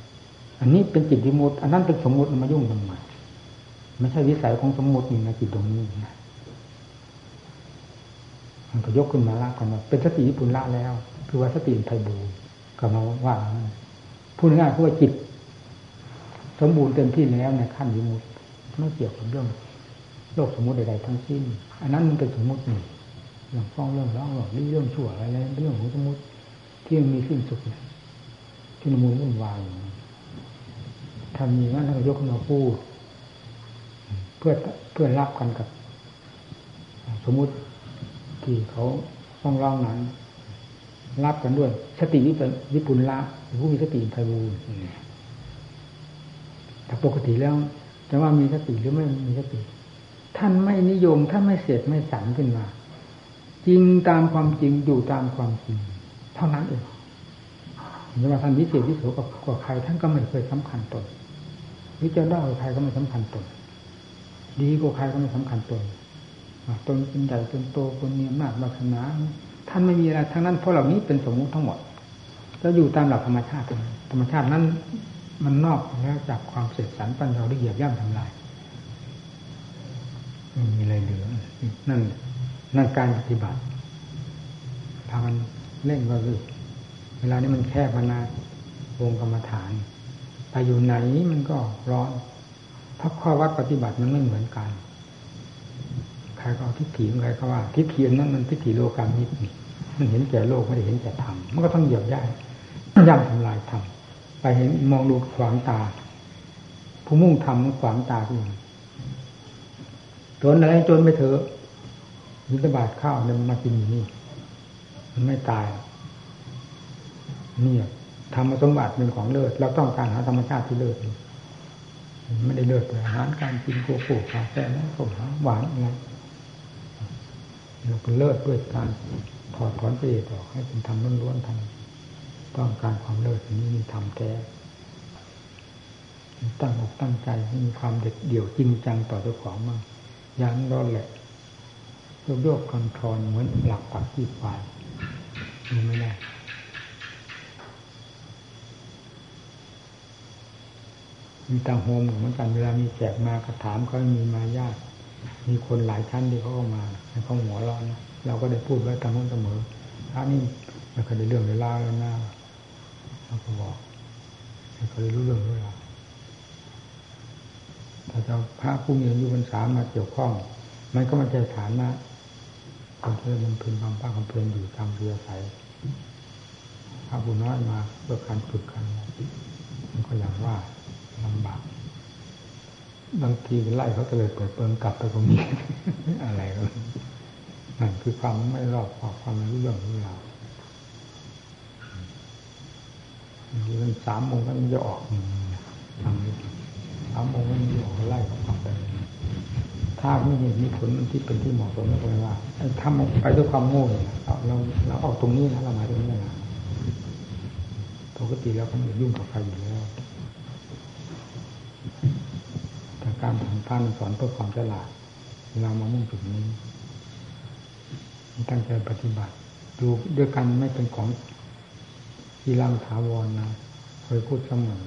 S1: อันนี้เป็นจิตวิมุตอันนั้นเป็นสมมติมายุ่งทำไมไม่ใช่วิสัยของสมมตินี่นะจิตตรงนี้นะมันก็ยกขึ้นมาละกันว่าเป็นสติญี่ปุ่นละแล้ว คือว่าสติไทบูก็มาว่าพูดง่ายๆคือว่าจิต สมบูรณ์เต็มที่แล้วในขั้นวิมุตไม่เกี่ยวกับเรื่องโลกสมมติใดๆทั้งสิ้น อันนั้นมันเป็นสมมติหนึ่งเรื่องฟ้องเรื่องร้องหรอกเรื่องชั่วอะไรเรื่องของสมมติที่มันมีสิ้นสุดที่มูลวุ่นวาย ถ้ามีงั้นเรายกขึ้นมาพูด เพื่อเพื่อรับกันกับ สมมุติที่เขาต้องร้องนั้นรับกันด้วย สติวิปวิปุลละผู้มีสติไพบูรณ์แต่ปกติแล้วจะว่ามีสติหรือไม่มีสติ ท่านไม่นิยมท่านไม่เสดไม่สันขึ้นมา จริงตามความจริงอยู่ตามความจริง เท่านั้นเองจะว่าท่านวิเศษวิโสกับใครท่านก็ไม่เคยสำคัญตน วิจารณ์ได้ใครก็ไม่สำคัญตน ดีกว่าใครก็ไม่สำคัญตนตนเป็นใหญ่เป็นโตคนมีอำนาจวาสนาท่านไม่มีอะไรทั้งนั้นเพราะเหล่านี้เป็นสมมุติทั้งหมดจะอยู่ตามหลักธรรมชาติ ธรรมชาตินั้นมันนอกแล้วจากความเสร็จสรรปัญญาที่เหยียบย่ำทำลายไม่มีอะไรเหลือนั่นนั่นการปฏิบัติทามันเร่งก็คือเวลานี้มันแคบมานาวงกรรมฐาน ไปอยู่ไหนมันก็ร้อนเพราะข้อวัดปฏิบัติมันไม่เหมือนกันใครก็ทิฏฐิใครก็ว่าทิฏฐินั้นมันทิฏฐิโลกามิตรมันเห็นแก่โลกไม่ได้เห็นแก่ธรรมมันก็ต้องเหยียบย่ำย่ำทำลายธรรมไปเห็นมองดูขวางตา ผู้มุ่งทำขวางตาที่จนอะไรจนไปเถอะยินบาทข้าวเนี่ยมันมากินอยู่นี่มันไม่ตายเนี่ย ธรรมสมบัติเป็นของเลิศเราต้องการหาธรรมชาติที่เลิศไม่ได้เลิศแต่อาหารการกินโกโก้กาแฟนะผมหวานอะไรเราเป็นเลิศด้วยการถอดถอนประโยชน์ออกให้เป็นธรรมล้วนๆทำต้องการความเลิศนี้มีธรรมแท้ตั้งอกตั้งใจให้มีความเด็ดเดี่ยวจริงจังต่อเจ้าของมากยันรอนแหละโยกโยกคอนทรอนเหมือนหลักปักที่ฝ่ายมีไม่ได้ มีตาโฮมเหมือนกันเวลามีแจกมากระถามเขามีมายาก มีคนหลายชั้นที่เขาเข้ามาเขาหัวร้อนนะเราก็ได้พูดไว้ตามนั้นเสมอพระนี่ไม่เคยได้เรื่องเวลาแล้วนะเราก็บอกไม่เคยรู้เรื่องเวยลาถ้าจะพระผู้มีอายุพรรษามาเกี่ยวข้อง มันก็มาใช่ฐานนะคนที่มันพึงความภาคความเพียรอยู่ตามเรือใสพระผู้น้อยมาเพื่อการฝึกกันมันก็อย่างว่า ลำบากบางทีไล่เขาจะเลยเปิดเปิงกลับไปตรงนี้ อะไรก็นั่นคือความไม่รอบความความรู้เรื่องรู้ราเรื่องสามโมงก็มันจะออกทำสามโมงก็มันจะออกไล่เขากลับไปถ้าไม่เห็นมีผลที่เป็นที่เหมาะสมแล้วก็เลว่าทำไปด้วยความโง่เนี่ยเราเราเราออกตรงนี้นะเรามาตรงนี้นะปกติแล้วก็ไม่ยุ่งกับใครอยู่แล้ว การทำพานสอนเพื่อความฉลาดเรามามุ่งจุดนี้ ตั้งใจปฏิบัติ ดูด้วยกันไม่เป็นของที่ร่างถาวรนะเคยพูดเสมอ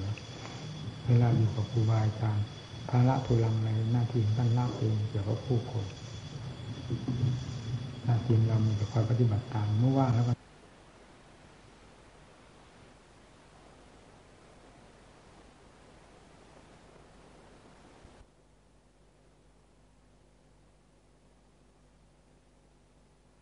S1: เวลาอยู่กับครูบาอาจารย์ภาระทุลังในหน้าที่ท่านลาเองเกี่ยวกับผู้คนหน้าที่เรามีแต่คอยปฏิบัติตามเมื่อว่างแล้วก็